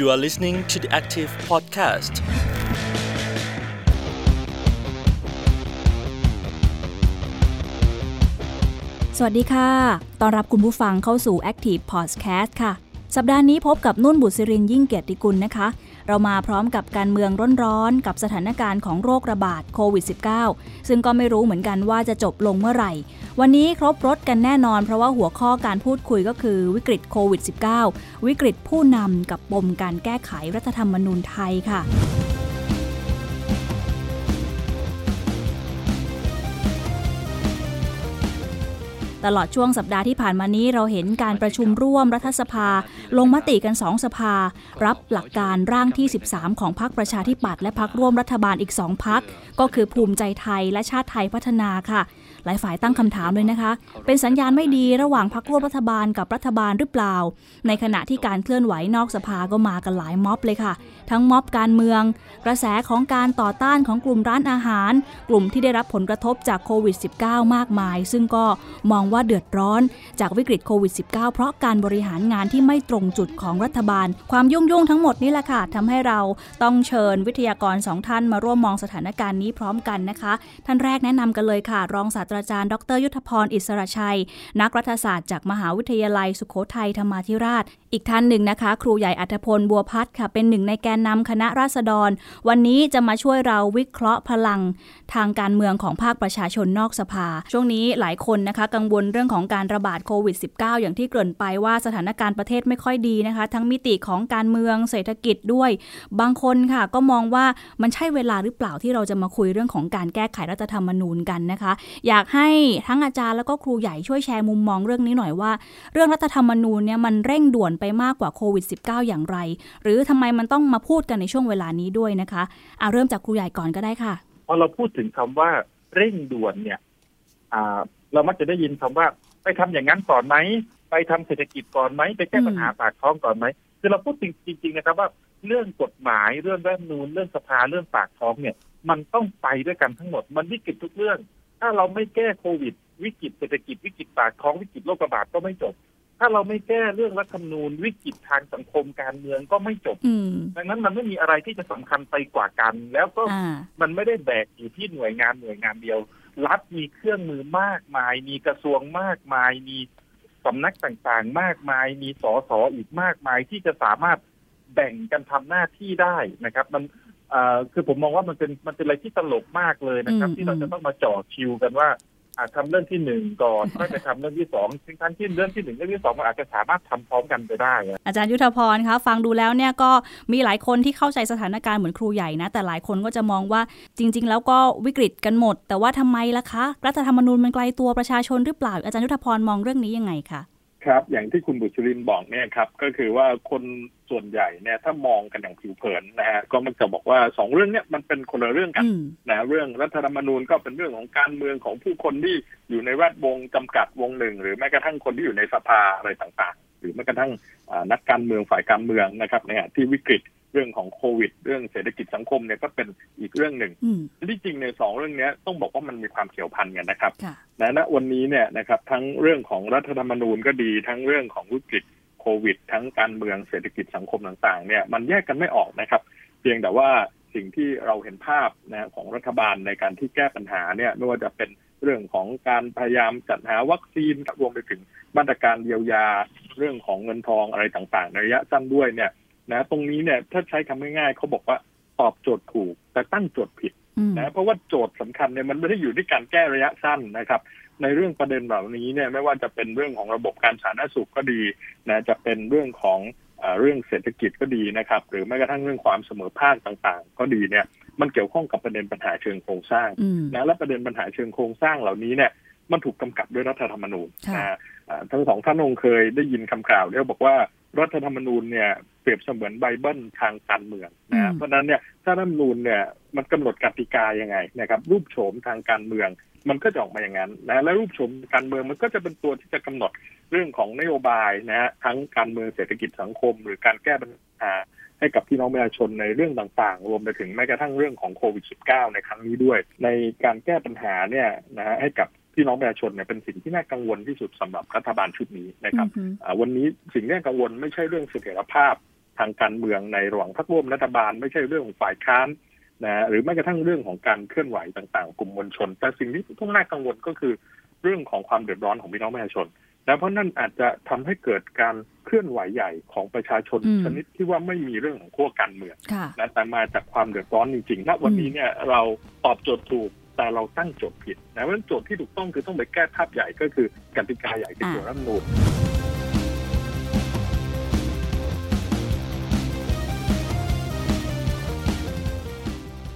You are listening to the Active Podcast. สวัสดีค่ะ ต้อนรับคุณผู้ฟังเข้าสู่ Active Podcast ค่ะ สัปดาห์นี้พบกับนุ่นบุษรินยิ่งเกียรติกุลนะคะ เรามาพร้อมกับการเมืองร้อนๆกับสถานการณ์ของโรคระบาดโควิด -19 ซึ่งก็ไม่รู้เหมือนกันว่าจะจบลงเมื่อไหร่ วันนี้ครบรถกันแน่นอน เพราะว่าหัวข้อการพูดคุยก็คือวิกฤตโควิด -19 วิกฤตผู้นำกับปมการแก้ไขรัฐธรรมนูญไทยค่ะ ตลอดช่วงสัปดาห์ที่ผ่านมานี้เราเห็นการประชุมร่วมรัฐสภา ลงมติกันสองสภา รับหลักการร่างที่ 13 ของพรรคประชาธิปัตย์และพรรคร่วมรัฐบาลอีกสองพรรคก็คือภูมิใจไทยและชาติไทยพัฒนาค่ะ หลายฝ่ายตั้งคำถามเลยนะคะ เป็นสัญญาณไม่ดีระหว่างพรรคร่วมรัฐบาลกับรัฐบาลหรือเปล่า ในขณะที่การเคลื่อนไหวนอกสภาก็มากันหลายม็อบเลยค่ะ ทั้งม็อบการเมือง กระแสของการต่อต้านของกลุ่มร้านอาหาร กลุ่มที่ได้รับผลกระทบจากโควิด -19 มากมาย ซึ่งก็มองว่าเดือดร้อน จากวิกฤตโควิด -19 เพราะการบริหารงานที่ไม่ตรงจุดของรัฐบาล ความยุ่งยุ่งทั้งหมดนี่แหละค่ะทำให้เราต้องเชิญวิทยากรสองท่านมาร่วมมองสถานการณ์นี้พร้อมกันนะคะ ท่านแรกแนะนำกันเลยค่ะ รองศาสตราจารย์ ดร ยุทธพร อิสระชัย นักรัฐศาสตร์จากมหาวิทยาลัยสุโขทัยธรรมาธิราช อีกท่านหนึ่งนะคะ ครูใหญ่อัธพลบัวพัฒน์ค่ะ เป็นหนึ่งในแกนนำคณะราษฎร วันนี้จะมาช่วยเราวิเคราะห์พลัง ทางการเมืองของภาคประชาชนนอกสภา ช่วงนี้หลายคนนะคะ กังวลเรื่องของการระบาดโควิด -19 อย่างที่เกริ่นไปว่าสถานการณ์ประเทศไม่ค่อยดีนะคะ ทั้งมิติของการเมืองเศรษฐกิจด้วย บางคนค่ะ ก็มองว่ามันใช่เวลาหรือเปล่าที่เราจะมาคุยเรื่องของการแก้ไขรัฐธรรมนูญกันนะคะ อยากากให้ทั้งอาจารย์แล้วก็ครูใหญ่ช่วยแชร์มุมมองเรื่องนี้หน่อยว่า เรื่องรัฐธรรมนูญเนี่ยมันเร่งด่วนไปมากกว่าโควิด -19 อย่างไร หรือทำไมมันต้องมาพูดกันในช่วงเวลานี้ด้วยนะคะเอาเริ่มจากครูใหญ่ก่อนก็ได้ค่ะ พอเราพูดถึงคำว่าเร่งด่วนเนี่ยเรามักจะได้ยินคำว่าไปทำอย่างนั้นก่อนไหมไปทำเศรษฐกิจก่อนไหมไปแก้ปัญหาปากท้องก่อนไหมคือเราพูดจริงๆนะครับว่าเรื่องกฎหมายเรื่องรัฐธรรมนูญเรื่องสภาเรื่องปากท้องเนี่ย มันต้องไปด้วยกันทั้งหมด มันวิกฤตทุกเรื่อง ถ้าเราไม่แก้โควิด วิกฤตเศรษฐกิจวิกฤตปากท้องวิกฤตโรคระบาดก็ไม่จบ ถ้าเราไม่แก้เรื่องรัฐธรรมนูญ วิกฤตทางสังคมการเมืองก็ไม่จบอืมดังนั้นมันไม่มีอะไรที่จะสำคัญไปกว่ากัน แล้วก็อ่ามันไม่ได้แบกอยู่ที่หน่วยงานหน่วยงานเดียว รัฐมีเครื่องมือมากมาย มีกระทรวงมากมายมีสำนักต่างๆ มากมาย มีสสอีกมากมายที่จะสามารถแบ่งกันทำหน้าที่ได้นะครับ มันเอ่อคือผมมองว่ามันเป็นมันเป็นอะไรที่ตลกมากเลยนะครับ อืมที่เราจะต้องมาจ่อคิวกันว่าอะทำเรื่องที่หนึ่งก่อนค่อยไปทำเรื่องที่สองซึ่งทั้งที่เรื่องที่หนึ่งเรื่องที่สองมันอาจจะสามารถทำพร้อมกันไปได้อะ อาจารย์ยุทธพรคะฟังดูแล้วเนี่ยก็มีหลายคนที่เข้าใจสถานการณ์เหมือนครูใหญ่นะ แต่หลายคนก็จะมองว่าจริง ๆ แล้วก็วิกฤตกันหมด แต่ว่าทำไมล่ะคะ รัฐธรรมนูญมันไกลตัวประชาชนหรือเปล่า อาจารย์ยุทธพรมองเรื่องนี้ยังไงคะ ครับ อย่างที่คุณบุชรินทร์บอกเนี่ยครับ ก็คือว่าคนส่วนใหญ่เนี่ยถ้ามองกันอย่างผิวเผินนะฮะก็มักจะบอกว่าสองเรื่องเนี้ยมันเป็นคนละเรื่องกันอืมนะเรื่องรัฐธรรมนูญก็เป็นเรื่องของการเมืองของผู้คนที่อยู่ในแวดวงจำกัดวงหนึ่ง หรือแม้กระทั่งคนที่อยู่ในสภาอะไรต่างๆ หรือแม้กระทั่งอ่านักการเมืองฝ่ายการเมืองนะครับเนี่ยที่วิกฤต เรื่องของโควิด เรื่องเศรษฐกิจสังคมเนี่ยก็เป็นอีกเรื่องหนึ่งอืมที่จริงในยสองเรื่องเนี้ยต้องบอกว่ามันมีความเกี่ยวพันกันนะครับค่ะนะณวันนี้เนี่ยนะครับทั้งเรื่องของรัฐธรรมนูญก็ดี ทั้งเรื่องของวิกฤตโควิด ทั้งการเมืองเศรษฐกิจสังคมต่างๆ เนี่ยมันแยกกันไม่ออกนะครับ เพียงแต่ว่าสิ่งที่เราเห็นภาพนะของรัฐบาลในการที่แก้ปัญหาเนี่ยไม่ว่าจะเป็นเรื่องของการพยายามจัดหาวัคซีนรวมไปถึงมาตรการเยียวยา เรื่องของเงินทองอะไรต่างๆ ในระยะสั้นด้วยเนี่ย นะตรงนี้เนี่ยถ้าใช้คำง่ายๆเขาบอกว่าตอบโจทย์ถูก แต่ตั้งโจทย์ผิดอืมนะเพราะว่าโจทย์สำคัญเนี่ยมันไม่ได้อยู่ที่การแก้ระยะสั้นนะครับ ในเรื่องประเด็นเหล่านี้เนี่ยไม่ว่าจะเป็นเรื่องของระบบการสาธารณสุขก็ดีนะจะเป็นเรื่องของเออเรื่องเศรษฐกิจก็ดีนะครับ หรือแม้กระทั่งเรื่องความเสมอภาคต่างๆ ก็ดีเนี่ย มันเกี่ยวข้องกับประเด็นปัญหาเชิงโครงสร้างอืมนะและประเด็นปัญหาเชิงโครงสร้างเหล่านี้เนี่ยมันถูกกำกับด้วยรัฐธรรมนูญค่ะนะอ่าทั้งสองท่านองเคยได้ยินคำกล่าวเนี่ยบอกว่า รัฐธรรมนูญเนี่ยเปรียบเสมือนไบเบิลทางการเมืองอืนะมเพราะฉะนั้นเนี่ยถ้ารัฐธรรมนูญเนี่ยมันกำหนดกติกายังไงนะครับรูปโฉมทางการเมือง มันก็จะออกมาอย่างนั้นนะและรูปโฉมการเมืองมันก็จะเป็นตัวที่จะกำหนดเรื่องของนโยบายนะฮะทั้งการเมืองเศรษฐกิจสังคม หรือการแก้ปัญหาให้กับพี่น้องประชาชนในเรื่องต่างๆ รวมไปถึงแม้กระทั่งเรื่องของโควิด -19 ในครั้งนี้ด้วย ในการแก้ปัญหาเนี่ยนะฮะให้กับ พี่น้องประชาชนเนี่ยเป็นสิ่งที่น่ากังวลที่สุดสำหรับรัฐบาลชุดนี้นะครับอืมอ่าวันนี้สิ่งที่น่ากังวลไม่ใช่เรื่องเสถียรภาพทางการเมืองในระหว่างพรรคร่วมรัฐบาล ไม่ใช่เรื่องของฝ่ายค้านนะหรือแม้กระทั่งเรื่องของการเคลื่อนไหวต่างๆ กลุ่มมวลชน แต่สิ่งที่ต้องน่ากังวลก็คือเรื่องของความเดือดร้อนของพี่น้องประชาชน และเพราะนั่นอาจจะทำให้เกิดการเคลื่อนไหวใหญ่ของประชาชนอืมชนิดที่ว่าไม่มีเรื่องของขั้วการเมืองค่ะนะแต่มาจากความเดือดร้อนจริงๆณวันนี้เนี่ยเราตอบโจทย์ถูก แต่เราตั้งโจทย์ผิดนะเพราะฉะนั้นโจทย์ที่ถูกต้องคือต้องไปแก้ภาพใหญ่ก็คือกติกาใหญ่คือตัวรัฐธรรมนูญ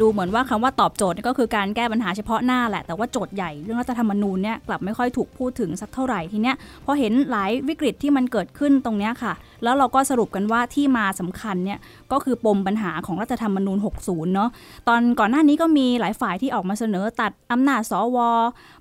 ดูเหมือนว่าคำว่าตอบโจทย์ก็คือการแก้ปัญหาเฉพาะหน้าแหละ แต่ว่าโจทย์ใหญ่เรื่องรัฐธรรมนูญเนี่ยกลับไม่ค่อยถูกพูดถึงสักเท่าไหร่ทีเนี้ยพอเห็นหลายวิกฤตที่มันเกิดขึ้นตรงเนี้ยค่ะ แล้วเราก็สรุปกันว่าที่มาสำคัญเนี่ยก็คือปมปัญหาของรัฐธรรมนูญ 60 เนาะตอนก่อนหน้านี้ก็มีหลายฝ่ายที่ออกมาเสนอตัดอำนาจสว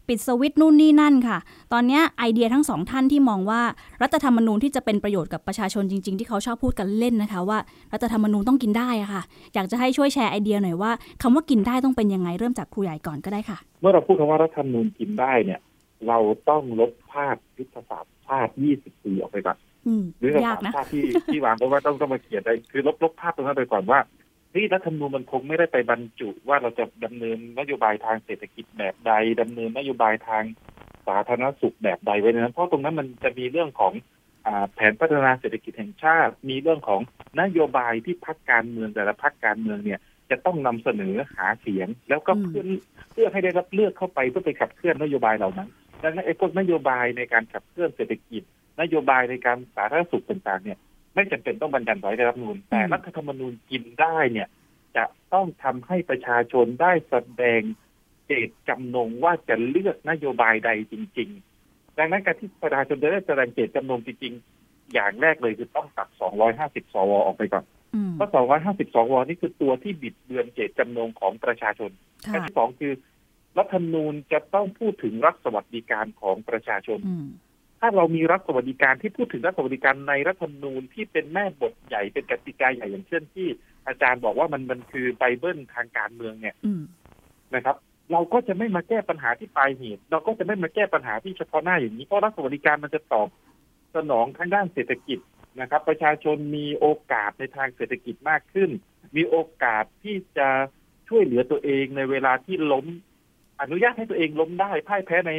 ปิดสวิตช์นู่นนี่นั่นค่ะ ตอนเนี้ยไอเดียทั้งสองท่านที่มองว่า รัฐธรรมนูญที่จะเป็นประโยชน์กับประชาชนจริง ๆ ที่เขาชอบพูดกันเล่นนะคะ ว่ารัฐธรรมนูญต้องกินได้อะค่ะ อยากจะให้ช่วยแชร์ไอเดียหน่อยว่าคำว่ากินได้ต้องเป็นยังไงเริ่มจากครูใหญ่ก่อนก็ได้ค่ะ เมื่อเราพูดคำว่ารัฐธรรมนูญกินได้เนี่ย เราต้องลบภาพยุทธศาสตร์ชาติ20 ปีออกไปก่อนอืมยุทธยาศากสตร์นะชาติที่ที่วางไว้ว่าต้องต้องมาเขียนได้คือลบลบภาพตรงนั้นไปก่อนว่า เฮ้ยรัฐธรรมนูญมันคงไม่ได้ไปบรรจุว่าเราจะดำเนินนโยบายทางเศรษฐกิจแบบใดดำเนินนโยบายทางสาธารณสุขแบบใดไว้ในนั้นเพราะตรงนั้นมันจะมีเรื่องของอแผนพัฒนาเศรษฐกิจแห่งชาติ มีเรื่องของนโยบายที่พรรคการเมืองแต่ละพรรคการเมืองเนี่ย จะต้องนำเสนอหาเสียง แล้วก็เพื่อเพื่อให้ได้รับเลือกเข้าไปเพื่อไปขับเคลื่อนนโยบายเหล่านั้นดังนั้นไอ้พวกนโยบายในการขับเคลื่อนเศรษฐกิจ นโยบายในการสาธารณสุขต่างๆเนี่ย ไม่จำเป็นต้องบรรยัติไว้ในรัฐธรรมนูญแต่รัฐธรรมนูญกินได้เนี่ย จะต้องทำให้ประชาชนได้แสดงเจตจำนงว่าจะเลือกนโยบายใดจริง ๆ ดังนั้นการที่ประชาชนจะได้แสดงเจตจำนงจริงๆ อย่างแรกเลยคือต้องตัด 250 สว ออกไปก่อนอืมเพราะ 250 สว นี่คือตัวที่บิดเบือนเจตจำนงของประชาชนค่ะอันที่สองคือรัฐธรรมนูญจะต้องพูดถึงรัฐสวัสดิการของประชาชนอืม ถ้าเรามีรัฐสวัสดิการที่พูดถึงรัฐสวัสดิการในรัฐธรรมนูญที่เป็นแม่บทใหญ่เป็นกติกาใหญ่อย่างเช่นที่ อาจารย์บอกว่ามันมันคือไบเบิลทางการเมืองเนี่ยนะครับ เราก็จะไม่มาแก้ปัญหาที่ปลายเหตุ เราก็จะไม่มาแก้ปัญหาที่เฉพาะหน้าอย่างนี้เพราะรัฐสวัสดิการมันจะตอบสนองทางด้านเศรษฐกิจนะครับ ประชาชนมีโอกาสในทางเศรษฐกิจมากขึ้น มีโอกาสที่จะช่วยเหลือตัวเองในเวลาที่ล้ม อนุญาตให้ตัวเองล้มได้พ่ายแพ้ใน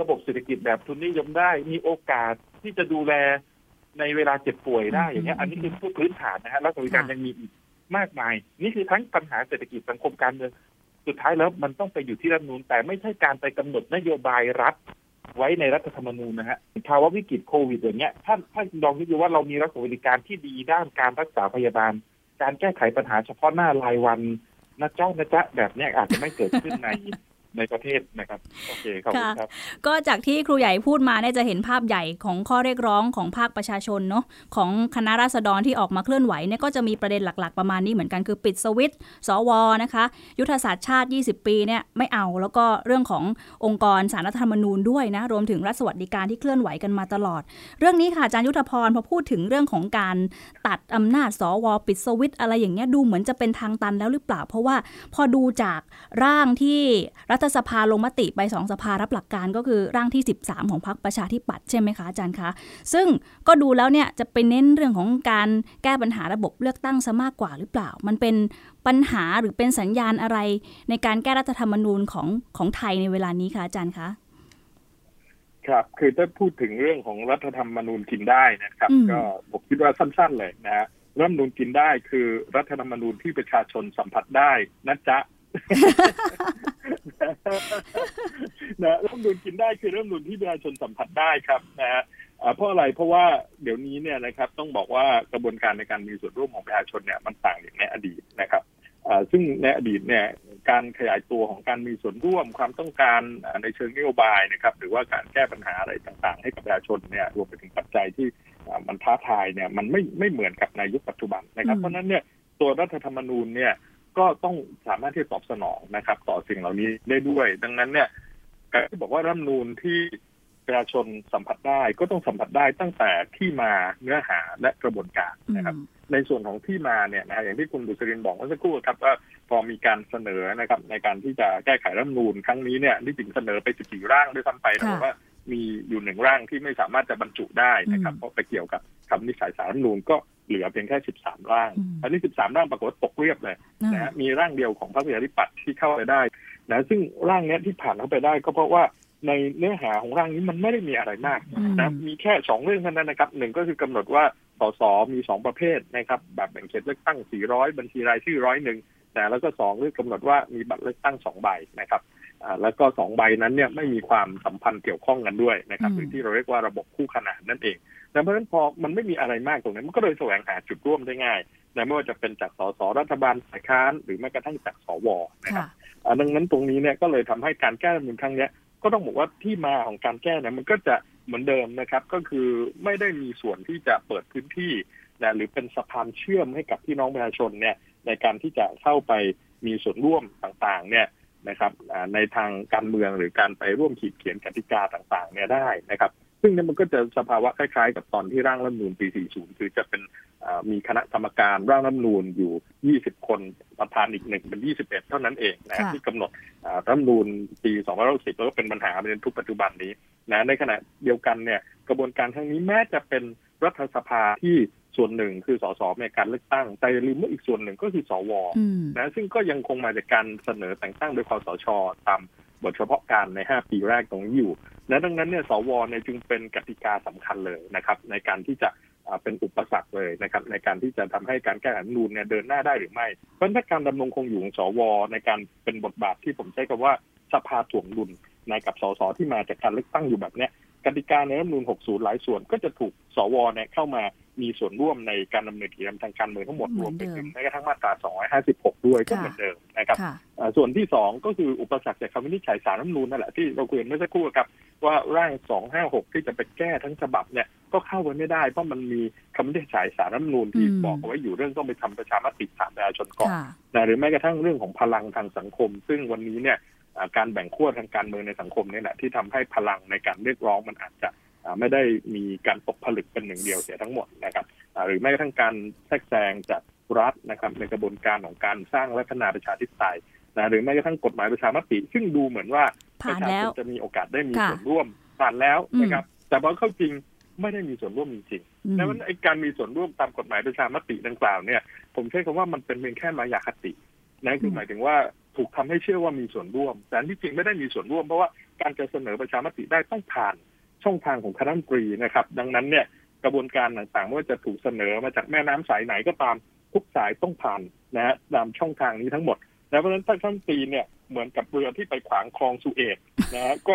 ระบบเศรษฐกิจแบบทุนนิยมได้ มีโอกาสที่จะดูแลในเวลาเจ็บป่วยได้อืมอย่างเงี้ย อันนี้คือผู้พื้นฐานนะฮะรัฐสวัสดิการค่ะยังมีอีกมากมาย นี่คือทั้งปัญหาเศรษฐกิจสังคมการเมืองสุดท้ายแล้วมันต้องไปอยู่ที่รัฐธรรมนูญแต่ไม่ใช่การไปกำหนดนโยบายรัฐไว้ในรัฐธรรมนูญนะฮะภาวะวิกฤตโควิดอย่างเงี้ยถ้าถ้าลองคิดดูว่าเรามีรัฐสวัสดิการที่ดีด้านการรักษาพยาบาล การแก้ไขปัญหาเฉพาะหน้ารายวันนะเจ้านะจ๊ะแบบเนี้ยอาจจะไม่เกิดขึ้นใน ในประเทศนะครับ โอเคขอบคุณครับ ก็จากที่ครูใหญ่พูดมาเนี่ยจะเห็นภาพใหญ่ของข้อเรียกร้องของภาคประชาชนเนาะของคณะราษฎรที่ออกมาเคลื่อนไหวเนี่ยก็จะมีประเด็นหลัก ๆ ประมาณนี้เหมือนกันคือปิดสวิตช์สวนะคะ ยุทธศาสตร์ชาติ 20 ปีเนี่ยไม่เอาแล้วก็เรื่องขององค์กรสารรัฐธรรมนูญด้วยนะรวมถึงรัฐสวัสดิการที่เคลื่อนไหวกันมาตลอด เรื่องนี้ค่ะอาจารย์ยุทธพรพอพูดถึงเรื่องของการตัดอำนาจสวปิดสวิตช์อะไรอย่างเงี้ยดูเหมือนจะเป็นทางตันแล้วหรือเปล่า เพราะว่าพอดูจากร่างที่รัฐสภาลงมติไปสองสภารับหลักการก็คือร่างที่ 13 ของพรรคประชาธิปัตย์ใช่ไหมคะอาจารย์คะ ซึ่งก็ดูแล้วเนี่ยจะไปเน้นเรื่องของการแก้ปัญหาระบบเลือกตั้งซะมากกว่าหรือเปล่า มันเป็นปัญหาหรือเป็นสัญญาณอะไร ในการแก้รัฐธรรมนูญของของไทยในเวลานี้คะอาจารย์คะครับ คือถ้าพูดถึงเรื่องของรัฐธรรมนูญกินได้นะครับอืมก็ผมคิดว่าสั้น ๆ เลยนะฮะรัฐธรรมนูญกินได้คือรัฐธรรมนูญที่ประชาชนสัมผัสได้นะจ๊ะ นะรัฐธรรมนูญกินได้คือรัฐธรรมนูญที่ประชาชนสัมผัสได้ครับนะฮะอ่าเพราะอะไรเพราะว่าเดี๋ยวนี้เนี่ยนะครับต้องบอกว่ากระบวนการในการมีส่วนร่วมของประชาชนเนี่ยมันต่างจากในอดีตนะครับอ่าซึ่งในอดีตเนี่ยการขยายตัวของการมีส่วนร่วมความต้องการอ่าในเชิงนโยบายนะครับ หรือว่าการแก้ปัญหาอะไรต่างๆ ให้กับประชาชนเนี่ยรวมไปถึงปัจจัยที่อ่ามันท้าทายเนี่ยมันไม่ไม่เหมือนกับในยุคปัจจุบันนะครับอืมเพราะฉะนั้นเนี่ยตัวรัฐธรรมนูญเนี่ย ก็ต้องสามารถที่จะตอบสนองนะครับ ต่อสิ่งเหล่านี้ได้ด้วย ดังนั้นเนี่ยการที่บอกว่ารัฐธรรมนูญที่ประชาชนสัมผัสได้ก็ต้องสัมผัสได้ตั้งแต่ที่มาเนื้อหาและกระบวนการนะครับ ในส่วนของที่มาเนี่ยนะฮะอย่างที่คุณบุษรินบอกเมื่อสักครู่ครับว่าพอมีการเสนอนะครับ ในการที่จะแก้ไขรัฐธรรมนูญครั้งนี้เนี่ยที่จริงเสนอไปสิบสี่ร่างด้วยซ้ำไปแต่ค่ะว่ามีอยู่หนึ่งร่างที่ไม่สามารถจะบรรจุได้นะครับอืมเพราะไปเกี่ยวกับคำนิสัยสารรัฐธรรมนูญก็ เหลือเพียงแค่ 13 ร่างอืมอันนี้ 13 ร่างปรากฏว่าตกเรียบเลยอ่านะฮะมีร่างเดียวของพรรคประชาธิปัตย์ที่เข้าไปได้นะซึ่งร่างเนี้ยที่ผ่านเข้าไปได้ก็เพราะว่าในเนื้อหาของร่างนี้มันไม่ได้มีอะไรมากอืมนะมีแค่สองเรื่องเท่านั้นนะครับหนึ่งก็คือกำหนดว่าสสมีสองประเภทนะครับแบบแบ่งเขตเลือกตั้ง 400 บัญชีรายชื่อร้อยหนึ่งนะแล้วก็สองคือกำหนดว่ามีบัตรเลือกตั้งสองใบนะครับอ่าแล้วก็สองใบนั้นเนี่ยไม่มีความสัมพันธ์เกี่ยวข้องกันด้วยนะครับอืมหรือที่เราเรียกว่าระบบคู่ขนานนั่นเอง นะเพราะฉะนั้นพอมันไม่มีอะไรมากตรงนี้นมันก็เลยแสวงหาจุดร่วมได้ง่ายนะไม่ว่าจะเป็นจากสสรัฐบาลฝ่ายค้านหรือแม้กระทั่งจากสวนะครับค่ะอ่าดังนั้นตรงนี้เนี่ยก็เลยทำให้การแก้รัฐธรรมนูญครั้งเนี้ยก็ต้องบอกว่าที่มาของการแก้เนี่ยมันก็จะเหมือนเดิมนะครับ ก็คือไม่ได้มีส่วนที่จะเปิดพื้นที่นะหรือเป็นสะพานเชื่อมให้กับพี่น้องประชาชนเนี่ยในการที่จะเข้าไปมีส่วนร่วมต่างๆเนี่ยนะครับอ่าในทางการเมืองหรือการไปร่วมขีดเขียนกติกาต่างๆเนี่ยได้นะครับ ซึ่งเนี่ยมันก็จะสภาวะคล้ายๆ กับตอนที่ร่างรัฐธรรมนูญปี 40 คือจะเป็นอ่ามีคณะกรรมการร่างรัฐธรรมนูญอยู่ 20 คนประธานอีกหนึ่งเป็น 21 เท่านั้นเองนะค่ะที่กำหนดอ่ารัฐธรรมนูญปี2560แล้วก็เป็นปัญหาในทุกปัจจุบันนี้นะในขณะเดียวกันเนี่ยกระบวนการทั้งนี้แม้จะเป็นรัฐสภาที่ส่วนหนึ่งคือสสในการเลือกตั้ง แต่อย่าลืมว่าอีกส่วนหนึ่งก็คือสวอืมนะซึ่งก็ยังคงมาจากการเสนอแต่งตั้งโดยคอสชตาม บทเฉพาะการใน 5 ปีแรกตรงนี้อยู่ และดังนั้นเนี่ยสวเนี่ยจึงเป็นกติกาสำคัญเลยนะครับ ในการที่จะเป็นอุปสรรคเลยนะครับ ในการที่จะทำให้การแก้ไขรัฐธรรมนูนเนี่ยเดินหน้าได้หรือไม่ เพราะนั้นถ้าการดำรงคงอยู่ของสว ในการเป็นบทบาทที่ผมใช้คำว่าสภาถ่วงดุลในกับสสที่มาจากการเลือกตั้งอยู่แบบเนี้ย กติกาในรัฐธรรมนูญ60 หลายส่วนก็จะถูกสวเนี่ยเข้ามามีส่วนร่วมในการดำเนินกิจกรรมทางการเมืองทั้งหมดเหรมืวอมนไปเดิมถึงแม้กระทั่งมาตรา 256 ด้วยก็ค่ะเหมือนเดิมนะครับค่ะอ่าส่วนที่สองก็คืออุปสรรคจากคำวินิจฉัยสารรัฐธรรมนูญนั่นแหละที่เราคุยกันเมื่อสักครู่ครับว่าร่าง 256 ที่จะไปแก้ทั้งฉบับเนี่ยก็เข้าไปไม่ได้เพราะมันมีคำวินิจฉัยสารรัฐธรรมนูญที่อืมบอกเอาไว้อยู่เรื่องต้องไปทำประชามติถามประชาชนก่อนค่ะนะหรือแม้กระทั่งเรื่องของพลังทางสังคม ซึ่งวันนี้เนี่ยอ่า การแบ่งขั้วทางการเมืองในสังคมเนี่ยแหละที่ทำให้พลังในการเรียกร้องมันอาจจะอ่าไม่ได้มีการตกผลึกเป็นหนึ่งเดียวเสียทั้งหมดนะครับอ่าหรือแม้กระทั่งการแทรกแซงจากรัฐนะครับในกระบวนการของการสร้างและพัฒนาประชาธิปไตยนะหรือแม้กระทั่งกฎหมายประชามติ ซึ่งดูเหมือนว่าผ่านแล้วประชชจะมีโอกาสได้มีค่ะส่วนร่วมผ่านแล้วอืมนะครับ แต่พอเข้าจริงไม่ได้มีส่วนร่วมจริงอืๆมดังนั้นไอ้การมีส่วนร่วมตามกฎหมายประชามติดังกล่าวเนี่ย ผมใช้คำว่ามันเป็นเพียงแค่มายาคตินะคือหมายถึงว่า ถูกทำให้เชื่อว่ามีส่วนร่วม แต่ที่จริงไม่ได้มีส่วนร่วมเพราะว่าการจะเสนอประชามติได้ต้องผ่านช่องทางของคณะรัฐมนตรีนะครับ ดังนั้นเนี่ยกระบวนการต่างๆไม่ว่าจะถูกเสนอมาจากแม่น้ำสายไหนก็ตามทุกสายต้องผ่านนะฮะตามช่องทางนี้ทั้งหมด แล้วเพราะฉะนั้นท่าท่านตีเนี่ยเหมือนกับเรือที่ไปขวางคลองสุเอตนะฮะก็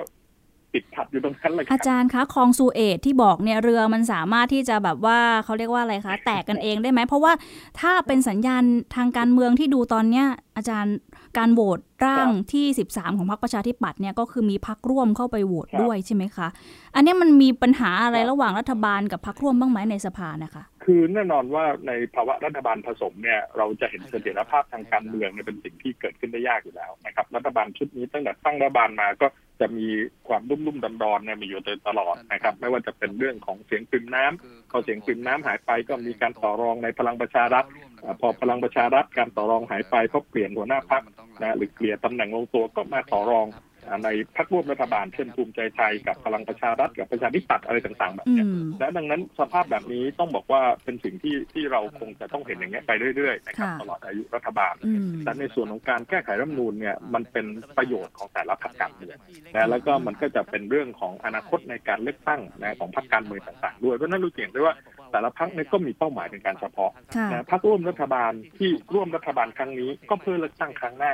ติดขัดอยู่ตรงนั้นเลยคอารับจารย์คะคลองซูเอตที่บอกเนี่ยเรือมันสามารถที่จะแบบว่าเขาเรียกว่าอะไรคะ แตกกันเองได้ไหม เพราะว่าถ้าเป็นสัญญาณทางการเมืองที่ดูตอนเนี้ยอาจารย์การโหวตร่างที่ 13 ของพรรคประชาธิปัตย์เนี่ยก็คือมีพรรคร่วมเข้าไปโหวตครับด้วยใช่ไหมคะ อันเนี้ยมันมีปัญหาอะไรครับระหว่างรัฐบาลกับพรรคร่วมบ้างไหมในสภานะคะ คือแน่นอนว่าในภาวะรัฐบาลผสมเนี่ยเราจะเห็นเสถียรภาพทางการเมืองเนี่ยเป็นสิ่งที่เกิดขึ้นได้ยากอยู่แล้วนะครับ รัฐบาลชุดนี้ตั้งแต่ตั้งรัฐบาลมาก็จะมีความรุ่มรุ่มดอนดอนๆเนี่ยมีอยู่โดยตลอดนะครับ ไม่ว่าจะเป็นเรื่องของเสียงปริมน้ำพอเสียงปริมน้ำหายไปก็มีการต่อรองในพลังประชารัฐอ่าพอพลังประชารัฐการต่อรองหายไปเพราะเปลี่ยนหัวหน้าพรรคนะหรือเกลี่ยตำแหน่งลงตัวก็มาต่อรองอ่า ในพรรคร่วมรัฐบาลเช่นภูมิใจไทยกับพลังประชารัฐกับประชาธิปัตย์อะไรต่างๆแบบอืเนี้ยมและดังนั้นสภาพแบบนี้ต้องบอกว่าเป็นสิ่งที่ที่เราคงจะต้องเห็นอย่างเงี้ยไปเรื่อยๆนะครับค่ะตลอดอายุรัฐบาลอืมแต่ในส่วนของการแก้ไขรัฐธรรมนูญเนี่ยมันเป็นประโยชน์ของแต่ละพรรคการเมืองนะแล้วก็มันก็จะเป็นเรื่องของอนาคตในการเลือกตั้งนะของพรรคการเมืองต่างๆ ด้วยเพราะฉะนั้นเราเห็นได้ว่า แต่ละพรรคเนี่ยก็มีเป้าหมายเป็นการเฉพาะค่ะนะพรรคร่วมรัฐบาลที่ร่วมรัฐบาลครั้งนี้ก็เพื่อเลือกตั้งครั้งหน้า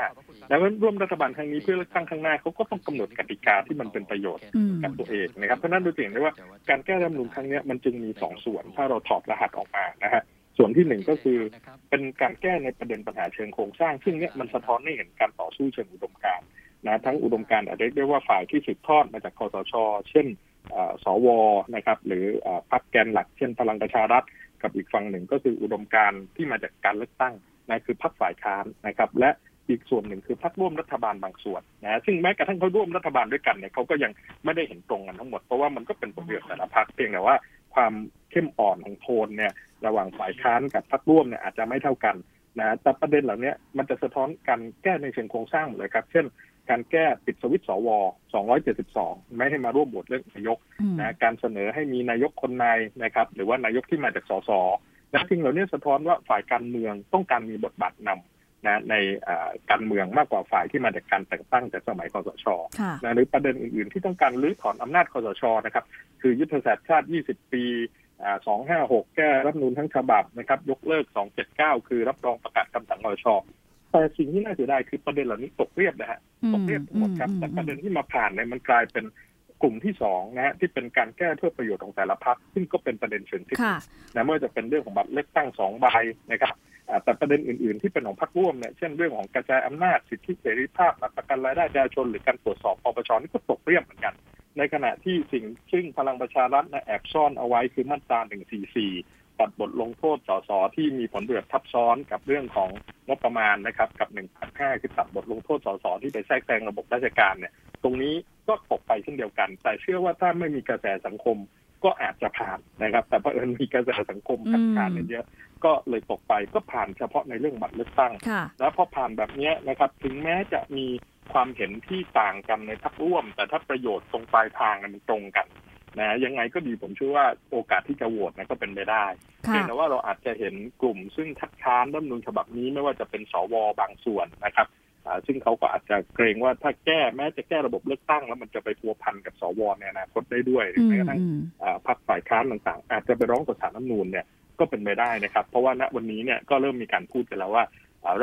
แล้วร่วมรัฐบาลครั้งนี้เพื่อเลือกตั้งครั้งหน้าเขาก็ต้องกำหนดกติกาที่มันเป็นประโยชน์อืมกับตัวเองนะครับเพราะฉะนั้นเราจะเห็นได้ว่าการแก้รัฐธรรมนูญครั้งเนี้ยมันจึงมีสองส่วน ถ้าเราถอดรหัสออกมานะฮะส่วนที่หนึ่งก็คือเป็นการแก้ในประเด็นปัญหาเชิงโครงสร้าง ซึ่งเนี้ยมันสะท้อนให้เห็นการต่อสู้เชิงอุดมการณ์นะทั้งอุดมการณ์อาจจะเรียกได้ว่าฝ่ายที่สืบทอดมาจากคอสช เช่นเอ่อ สวนะครับ หรือพรรคแกนหลักเช่นพลังประชารัฐ กับอีกฝั่งหนึ่งก็คืออุดมการที่มาจากการเลือกตั้งนะคือพรรคฝ่ายค้านนะครับ และอีกส่วนหนึ่งคือพรรคร่วมรัฐบาลบางส่วนนะซึ่งแม้กระทั่งเขาร่วมรัฐบาลด้วยกันเนี่ยเขาก็ยังไม่ได้เห็นตรงกันทั้งหมดเพราะว่ามันก็เป็นผลประโยชน์แต่ละพรรคเพียงแต่ว่าความเข้มอ่อนของโทนเนี่ยระหว่างฝ่ายค้านกับพรรคร่วมเนี่ยอาจจะไม่เท่ากันนะแต่ประเด็นเหล่านี้มันจะสะท้อนการแก้ในเชิงโครงสร้างหมดเลยครับ เช่น การแก้ปิดสวิตช์สว272 ไม่ให้มาร่วมโหวตเลือกนายกอืมนะการเสนอให้มีนายกคนในนะครับ หรือว่านายกที่มาจากสสนะสิ่งเหล่านี้สะท้อนว่าฝ่ายการเมืองต้องการมีบทบาทนำนะในการเมืองมากกว่าฝ่ายที่มาจากการแต่งตั้งจากสมัยคอสชนะหรือประเด็นอื่นๆ ที่ต้องการรื้อถอนอำนาจคอสชนะครับ คือยุทธศาสตร์ชาติ 20 ปีสองห้าหกแก้รัฐนูนทั้งฉบับนะครับ ยกเลิกสองเจ็ดเก้าคือรับรองประกาศคำสั่งคอสช แต่สิ่งที่น่าเสียดายคือประเด็นเหล่านี้ตกเรียบนะฮะตกเรียบหมดครับแต่ประเด็นที่มาผ่านเนี่ยมันกลายเป็นกลุ่มที่สองนะฮะที่เป็นการแก้เพื่อประโยชน์ของแต่ละพรรคซึ่งก็เป็นประเด็นเชิงเทคนิคนะไม่ว่าจะเป็นเรื่องของบัตรเลือกตั้งสองใบนะครับแต่ประเด็นอื่นๆ ที่เป็นของพรรคร่วมเนี่ยเช่นเรื่องของกระจายอำนาจสิทธิเสรีภาพหลักประกันรายได้ประชาชนหรือการตรวจสอบปปชนี่ก็ตกเรียบเหมือนกัน ในขณะที่สิ่งซึ่งพลังประชารัฐนะแอบซ่อนเอาไว้คือมาตรา144 ตัดบทลงโทษสสที่มีผลประโยชน์ทับซ้อนกับเรื่องของงบประมาณนะครับ กับ1.5คือตัดบทลงโทษสสที่ไปแทรกแซงระบบราชการเนี่ย ตรงนี้ก็ตกไปเช่นเดียวกัน แต่เชื่อว่าถ้าไม่มีกระแสสังคมก็อาจจะผ่านนะครับ แต่เพราะเอิญมีกระแสสังคมขัดขานเยอะก็เลยตกไปก็ผ่านเฉพาะในเรื่องบัตรเลือกตั้ง แล้วพอผ่านแบบนี้นะครับ ถึงแม้จะมีความเห็นที่ต่างกันในทักร่วม แต่ถ้าประโยชน์ตรงปลายทางมันตรงกัน นะยังไงก็ดีผมเชื่อว่าโอกาสที่จะโหวตนะก็เป็นไปได้เพียงแต่ว่าเราอาจจะเห็นกลุ่มซึ่งทัดค้านรัฐนูลฉบับนี้ไม่ว่าจะเป็นสวบางส่วนนะครับซึ่งเขาก็อาจจะเกรงว่าถ้าแก้แม้จะแก้ระบบเลือกตั้งแล้วมันจะไปพัวพันกับสวในอนาคตได้ด้วยหรือแม้กระทั่งพรรคฝ่ายค้านต่างๆ อาจจะไปร้องต่อศาลรัฐนูลเนี่ยก็เป็นไปได้นะครับ เพราะว่าณวันนี้เนี่ยก็เริ่มมีการพูดกันแล้วว่า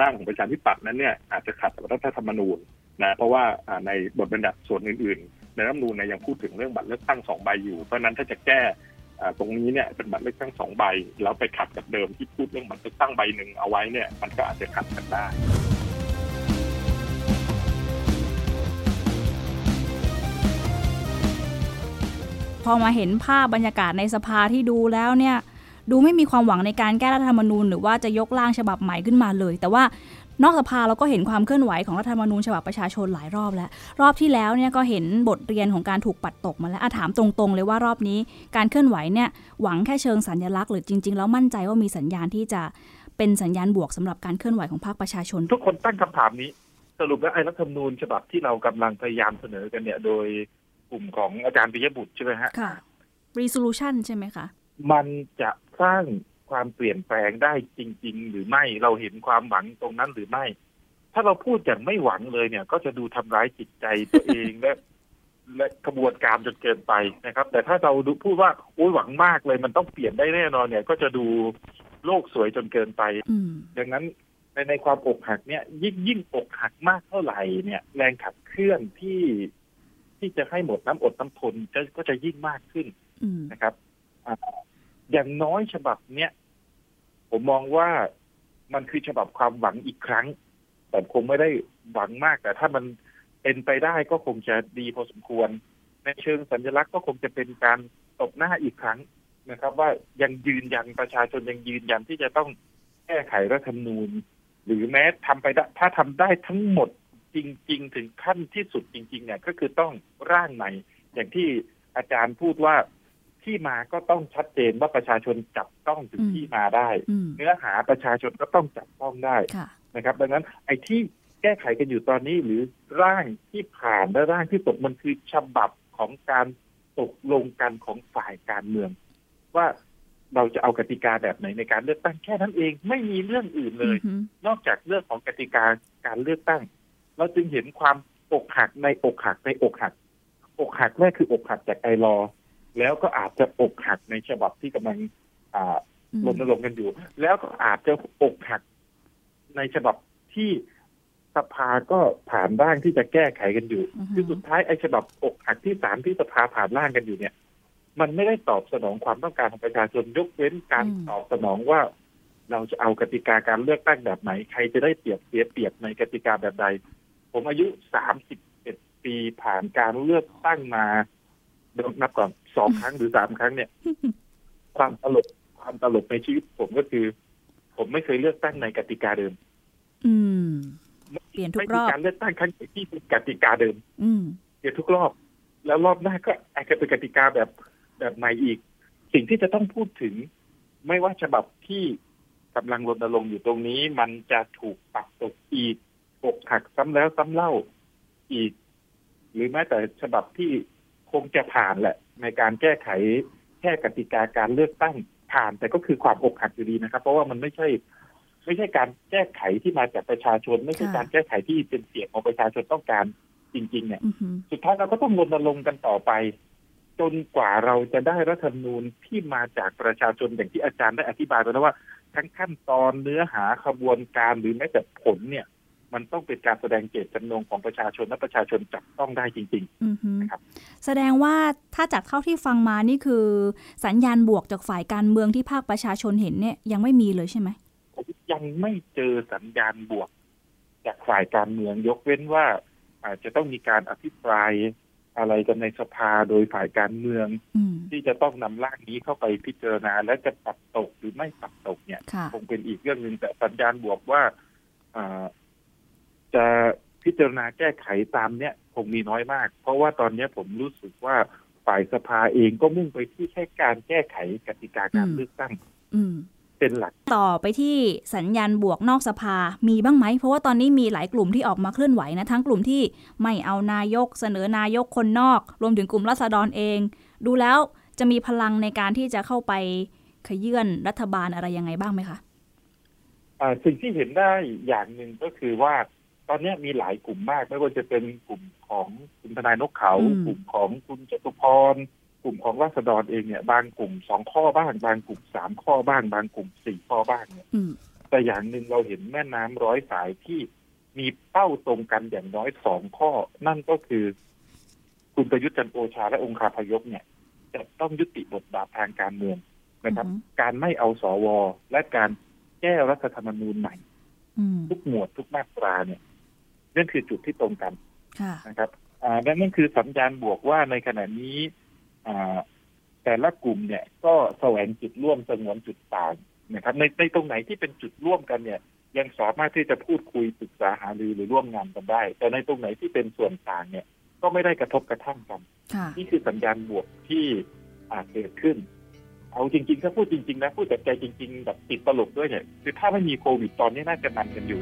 ร่างของประชาธิปัตย์นั้นเนี่ยอาจจะขัดกับรัฐธรรมนูญนะเพราะว่าในบทบัญญัติส่วนอื่นๆ ในรัฐมนูญเนี่ยยังพูดถึงเรื่องบัตรเลือกตั้งสองใบอยู่ เพราะนั้นถ้าจะแก้ตรงนี้เนี่ยเป็นบัตรเลือกตั้งสองใบ แล้วไปขัดกับเดิมที่พูดเรื่องบัตรเลือกตั้งใบหนึ่งเอาไว้เนี่ยมันก็อาจจะขัดกันได้พอมาเห็นภาพบรรยากาศในสภาที่ดูแล้วเนี่ยดูไม่มีความหวังในการแก้รัฐธรรมนูญหรือว่าจะยกร่างฉบับใหม่ขึ้นมาเลย แต่ว่า นอกสภาเราก็เห็นความเคลื่อนไหวของรัฐธรรมนูญฉบับประชาชนหลายรอบแล้ว รอบที่แล้วเนี่ยก็เห็นบทเรียนของการถูกปัดตกมาแล้วอาถามตรงๆ เลยว่ารอบนี้การเคลื่อนไหวเนี่ยหวังแค่เชิงสัญลักษณ์หรือจริง ๆ แล้วมั่นใจว่ามีสัญญาณที่จะเป็นสัญญาณบวกสำหรับการเคลื่อนไหวของพรรคประชาชน ทุกคนตั้งคำถามนี้ สรุปแล้วไอ้รัฐธรรมนูญฉบับที่เรากำลังพยายามเสนอกันเนี่ย โดยกลุ่มของอาจารย์ปิยบุตรใช่ไหมฮะค่ะ resolution ใช่ไหมคะมันจะสร้าง ความเปลี่ยนแปลงได้จริง ๆ หรือไม่เราเห็นความหวังตรงนั้นหรือไม่ ถ้าเราพูดอย่างไม่หวังเลยเนี่ย ก็จะดูทำร้ายจิตใจตัวเองและและกระบวนการจนเกินไปนะครับ แต่ถ้าเราดูพูดว่าโอ้ยหวังมากเลยมันต้องเปลี่ยนได้แน่นอนเนี่ย ก็จะดูโลกสวยจนเกินไปดังนั้นในในความอกหักเนี่ย ยิ่งยิ่งอกหักมากเท่าไหร่เนี่ย แรงขับเคลื่อนที่ที่จะให้หมดน้ำอดน้ำทนก็จะยิ่งมากขึ้นนะครับ อย่างน้อยฉบับเนี้ยผมมองว่ามันคือฉบับความหวังอีกครั้ง แต่คงไม่ได้หวังมาก แต่ถ้ามันเป็นไปได้ก็คงจะดีพอสมควร ในเชิงสัญลักษณ์ก็คงจะเป็นการตบหน้าอีกครั้งนะครับ ว่ายังยืนยันประชาชนยังยืนยันที่จะต้องแก้ไขรัฐธรรมนูญ หรือแม้ทำไปได้ถ้าทำได้ทั้งหมดจริง ๆ ถึงขั้นที่สุดจริง ๆ เนี่ย ก็คือต้องร่างใหม่อย่างที่อาจารย์พูดว่า ที่มาก็ต้องชัดเจนว่าประชาชนจับต้องถึงที่มาได้ เนื้อหาประชาชนก็ต้องจับต้องได้นะครับ ดังนั้นไอ้ที่แก้ไขกันอยู่ตอนนี้หรือร่างที่ผ่านและร่างที่ตกมันคือฉบับของการตกลงกันของฝ่ายการเมือง ว่าเราจะเอากติกาแบบไหนในการเลือกตั้งแค่นั้นเองไม่มีเรื่องอื่นเลย นอกจากเรื่องของกติกาการเลือกตั้ง เราจึงเห็นความอกหักในอกหักในอกหัก อกหักแรกคืออกหักจากไอรอ แล้วก็อาจจะอกหักในฉบับที่กำลังรณรงค์กันอยู่ แล้วก็อาจจะอกหักในฉบับที่สภาก็ผ่านร่างที่จะแก้ไขกันอยู่คือสุดท้ายไอ้ฉบับอกหักที่สามที่สภาผ่านร่างกันอยู่เนี่ย มันไม่ได้ตอบสนองความต้องการของประชาชนยกเว้นการตอบสนองว่าเราจะเอากติกาการเลือกตั้งแบบไหน ใครจะได้เปรียบเสียเปรียบในกติกาแบบใด ผมอายุสามสิบเอ็ดปีผ่านการเลือกตั้งมานับก่อน สองครั้งหรือสามครั้งเนี่ย ความตลกความตลกในชีวิตผมก็คือ ผมไม่เคยเลือกตั้งในกติกาเดิม อืม เปลี่ยนทุกรอบการเลือกตั้งครั้งที่เป็นกติกาเดิม อืมเปลี่ยนทุกรอบ แล้วรอบหน้าก็อาจจะเป็นกติกาแบบแบบใหม่อีก สิ่งที่จะต้องพูดถึง ไม่ว่าฉบับที่กำลังรณรงค์อยู่ตรงนี้ มันจะถูกปักตกอีกปกหักซ้ำแล้วซ้ำเล่าอีก หรือแม้แต่ฉบับที่คงจะผ่านแหละ ในการแก้ไขแค่กติกาการเลือกตั้งผ่านแต่ก็คือความอกหักอยู่ดีนะครับ เพราะว่ามันไม่ใช่ ไม่ใช่การแก้ไขที่มาจากประชาชน ไม่ใช่ค่ะการแก้ไขที่เป็นเสียงของประชาชนต้องการจริง ๆ เนี่ยอือหือสุดท้ายเราก็ต้องรณรงค์กันต่อไป จนกว่าเราจะได้รัฐธรรมนูญที่มาจากประชาชนอย่างที่อาจารย์ได้อธิบายไปแล้วว่า ทั้งขั้นตอนเนื้อหาขบวนการหรือแม้แต่ผลเนี่ย มันต้องเป็นการแสดงเจตจำนงของประชาชนและประชาชนจับต้องได้จริงอือหือครับแสดงว่าถ้าจากเท่าที่ฟังมานี่คือ สัญญาณบวกจากฝ่ายการเมืองที่ภาคประชาชนเห็นเนี่ยยังไม่มีเลยใช่ไหมๆผมยังไม่เจอสัญญาณบวก จากฝ่ายการเมืองยกเว้นว่า อาจจะต้องมีการอภิปรายอะไรกันในสภาโดยฝ่ายการเมืองอืมที่จะต้องนำร่างนี้เข้าไปพิจารณา และจะปัดตกหรือไม่ปัดตกเนี่ยค่ะคงเป็นอีกเรื่องหนึ่งแต่สัญญาณบวกว่าอ่า จะพิจารณาแก้ไขตามเนี้ยคงมีน้อยมาก เพราะว่าตอนเนี้ยผมรู้สึกว่าฝ่ายสภาเองก็มุ่งไปที่แค่การแก้ไขกติกาการอืมเลือกตั้งอืมเป็นหลัก ต่อไปที่สัญญาณบวกนอกสภามีบ้างไหม เพราะว่าตอนนี้มีหลายกลุ่มที่ออกมาเคลื่อนไหวนะ ทั้งกลุ่มที่ไม่เอานายกเสนอนายกคนนอก รวมถึงกลุ่มรัษฎรเอง ดูแล้วจะมีพลังในการที่จะเข้าไปขยื่นรัฐบาลอะไรยังไงบ้างไหมคะอ่าสิ่งที่เห็นได้อย่างหนึ่งก็คือว่า ตอนเนี้ยมีหลายกลุ่มมาก ไม่ว่าจะเป็นกลุ่มของคุณทนายนกเขาอืมกลุ่มของคุณจตุพรกลุ่มของราษฎรเองเนี่ย บางกลุ่มสองข้อบ้าง บางกลุ่มสามข้อบ้าง บางกลุ่มสี่ข้อบ้างเนี่ยอืมแต่อย่างหนึ่งเราเห็นแม่น้ำร้อยสายที่มีเป้าตรงกันอย่างน้อยสองข้อ นั่นก็คือ คุณประยุทธ์จันทร์โอชาและองคาพยพเนี่ย จะต้องยุติบทบาททางการเมืองนะครับอือฮึการไม่เอาสวและการแก้รัฐธรรมนูญใหม่อืมทุกหมวดทุกมาตราเนี่ย นั่นคือจุดที่ตรงกันค่ะนะครับอ่าและนั่นคือสัญญาณบวกว่าในขณะนี้อ่าแต่ละกลุ่มเนี่ย ก็แสวงจุดร่วมสงวนจุดต่างนะครับ ในในตรงไหนที่เป็นจุดร่วมกันเนี่ย ยังสามารถที่จะพูดคุยปรึกษาหารือหรือร่วมงานกันได้ แต่ในตรงไหนที่เป็นส่วนต่างเนี่ย ก็ไม่ได้กระทบกระทั่งกันค่ะนี่คือสัญญาณบวกที่อาจเกิดขึ้น เอาจริงๆถ้าพูดจริงๆนะพูดจากใจจริง ๆ แบบติดตลกด้วยเนี่ยคือถ้าไม่มีโควิดตอนนี้น่าจะนันกันอยู่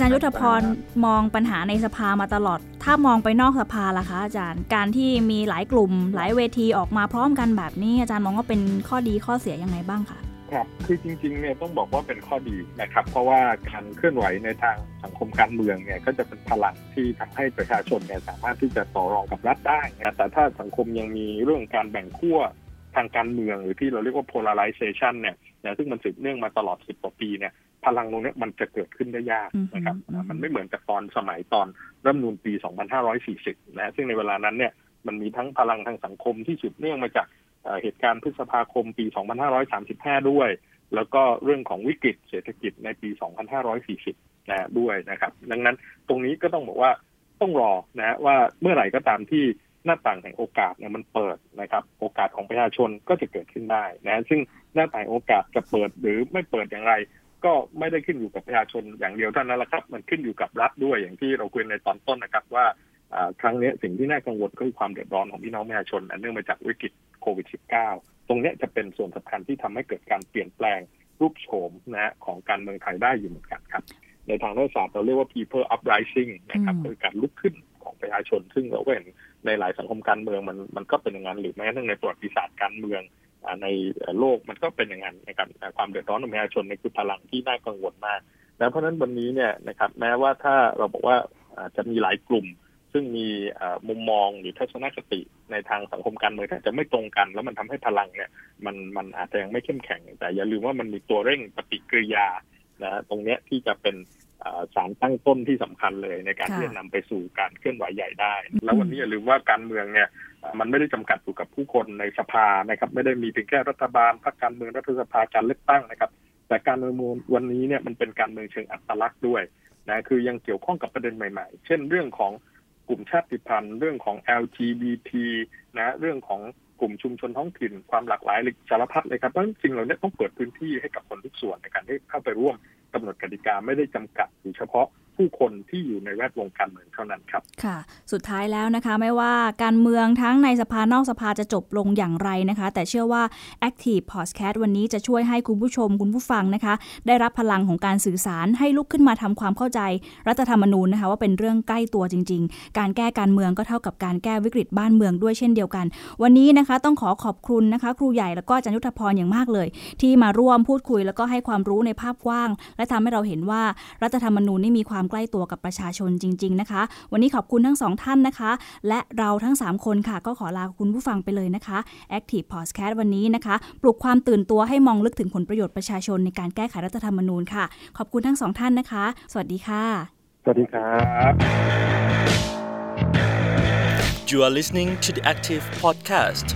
จารย์ยุทธพรมองปัญหาในสภามาตลอด ถ้ามองไปนอกสภาล่ะคะ อาจารย์การที่มีหลายกลุ่ม หลายเวทีออกมาพร้อมกันแบบนี้ อาจารย์มองว่าเป็นข้อดีข้อเสียยังไงบ้างคะครับคือจริงๆเนี่ยต้องบอกว่าเป็นข้อดีนะครับ เพราะว่าการเคลื่อนไหวในทางสังคมการเมืองเนี่ยก็จะเป็นพลังที่ทำให้ประชาชนเนี่ยสามารถที่จะต่อรองกับรัฐได้นะแต่ถ้าสังคมยังมีเรื่องการแบ่งขั้วทางการเมืองหรือที่เราเรียกว่า polarization เนี่ยนะซึ่งมันสืบเนื่องมาตลอด 10 กว่าปีเนี่ย พลังตรงเนี้ยมันจะเกิดขึ้นได้ยากนะครับอืมอืมมันไม่เหมือนกับตอนสมัยตอนรัฐธรรมนูญปี 2540 นะซึ่งในเวลานั้นเนี่ยมันมีทั้งพลังทางสังคมที่สืบเนื่องมาจากเอ่อเหตุการณ์พฤษภาคมปี 2535 ด้วย แล้วก็เรื่องของวิกฤตเศรษฐกิจในปี 2540 นะด้วยนะครับ ดังนั้นตรงนี้ก็ต้องบอกว่าต้องรอนะว่าเมื่อไหร่ก็ตามที่หน้าต่างแห่งโอกาสเนี่ยมันเปิดนะครับ โอกาสของประชาชนก็จะเกิดขึ้นได้นะซึ่งหน้าต่างโอกาสจะเปิดหรือไม่เปิดอย่างไร ก็ไม่ได้ขึ้นอยู่กับประชาชนอย่างเดียวเท่านั้นแหละครับ มันขึ้นอยู่กับรัฐด้วยอย่างที่เราคุยในตอนต้นนะครับว่าอ่าครั้งนี้สิ่งที่น่ากังวลก็คือความเดือดร้อนของพี่น้องประชาชนอันเนื่องมาจากวิกฤตโควิด -19 ตรงเนี้ยจะเป็นส่วนสำคัญที่ทำให้เกิดการเปลี่ยนแปลงรูปโฉมนะฮะของการเมืองไทยได้อยู่เหมือนกันครับ ในทางรัฐศาสตร์เราเรียกว่า people uprising นะครับอืมคือการลุกขึ้นของประชาชน ซึ่งเราก็เห็นในหลายสังคมการเมืองมันมันก็เป็นอย่างนั้นหรือแม้กระทั่งในประวัติศาสตร์การเมืองอ่า ในโลกมันก็เป็นอย่างนั้นนะครับความเดือดร้อนของประชาชนในคือพลังที่น่ากังวลมากแล้วเพราะฉะนั้นวันนี้เนี่ยนะครับแม้ว่าถ้าเราบอกว่าจะมีหลายกลุ่ม ซึ่งมีมุมมองหรือทัศนคติในทางสังคมการเมืองอาจจะไม่ตรงกัน แล้วมันทำให้พลังเนี่ยมันมันอาจจะยังไม่เข้มแข็งแต่อย่าลืมว่ามันมีตัวเร่งปฏิกิริยา นะตรงเนี้ยที่จะเป็นอ่าสารตั้งต้นที่สำคัญเลยในการค่ะที่จะนำไปสู่การเคลื่อนไหวใหญ่ได้ แล้ววันนี้อย่าลืมว่าการเมืองเนี่ยอ่ามันไม่ได้จำกัดอยู่กับผู้คนในสภานะครับ ไม่ได้มีเพียงแค่รัฐบาลพรรคการเมืองรัฐสภาการเลือกตั้งนะครับ แต่การเมืองวันนี้เนี่ยมันเป็นการเมืองเชิงอัตลักษณ์ด้วยนะคือยังเกี่ยวข้องกับประเด็นใหม่ๆ เช่นเรื่องของกลุ่มชาติพันธุ์ เรื่องของ LGBT นะเรื่องของ กลุ่มชุมชนท้องถิ่น ความหลากหลายสารพัดเลยครับเพราะจริงเราเนี่ยต้องเปิดพื้นที่ให้กับคนทุกส่วนในการที่เข้าไปร่วมกำหนดกติกาไม่ได้จำกัดอยู่เฉพาะ ผู้คนที่อยู่ในแวดวงการเมืองเท่านั้นครับ ค่ะ สุดท้ายแล้วนะคะ ไม่ว่าการเมืองทั้งในสภานอกสภาจะจบลงอย่างไรนะคะ แต่เชื่อว่า Active Podcast วันนี้จะช่วยให้คุณผู้ชมคุณผู้ฟังนะคะ ได้รับพลังของการสื่อสารให้ลุกขึ้นมาทำความเข้าใจ รัฐธรรมนูญนะคะ ว่าเป็นเรื่องใกล้ตัวจริง ๆ การแก้การเมืองก็เท่ากับการแก้วิกฤตบ้านเมืองด้วยเช่นเดียวกัน วันนี้นะคะต้องขอขอบคุณนะคะ ครูใหญ่แล้วก็อาจารย์ยุทธพรอย่างมากเลย ที่มาร่วมพูดคุยแล้วก็ให้ความรู้ในภาพกว้าง และทำให้เราเห็นว่ารัฐธรรมนูญนี่มีความใกล้ตัวกับประชาชนจริง ๆ นะคะ วันนี้ขอบคุณทั้งสองท่านนะคะ และเราทั้ง 3 คนค่ะ ก็ขอลาคุณผู้ฟังไปเลยนะคะ Active Podcast วันนี้นะคะ ปลุกความตื่นตัวให้มองลึกถึงผลประโยชน์ประชาชนในการแก้ไขรัฐธรรมนูญค่ะ ขอบคุณทั้งสองท่านนะคะ สวัสดีค่ะ สวัสดีครับ You are listening to the Active Podcast.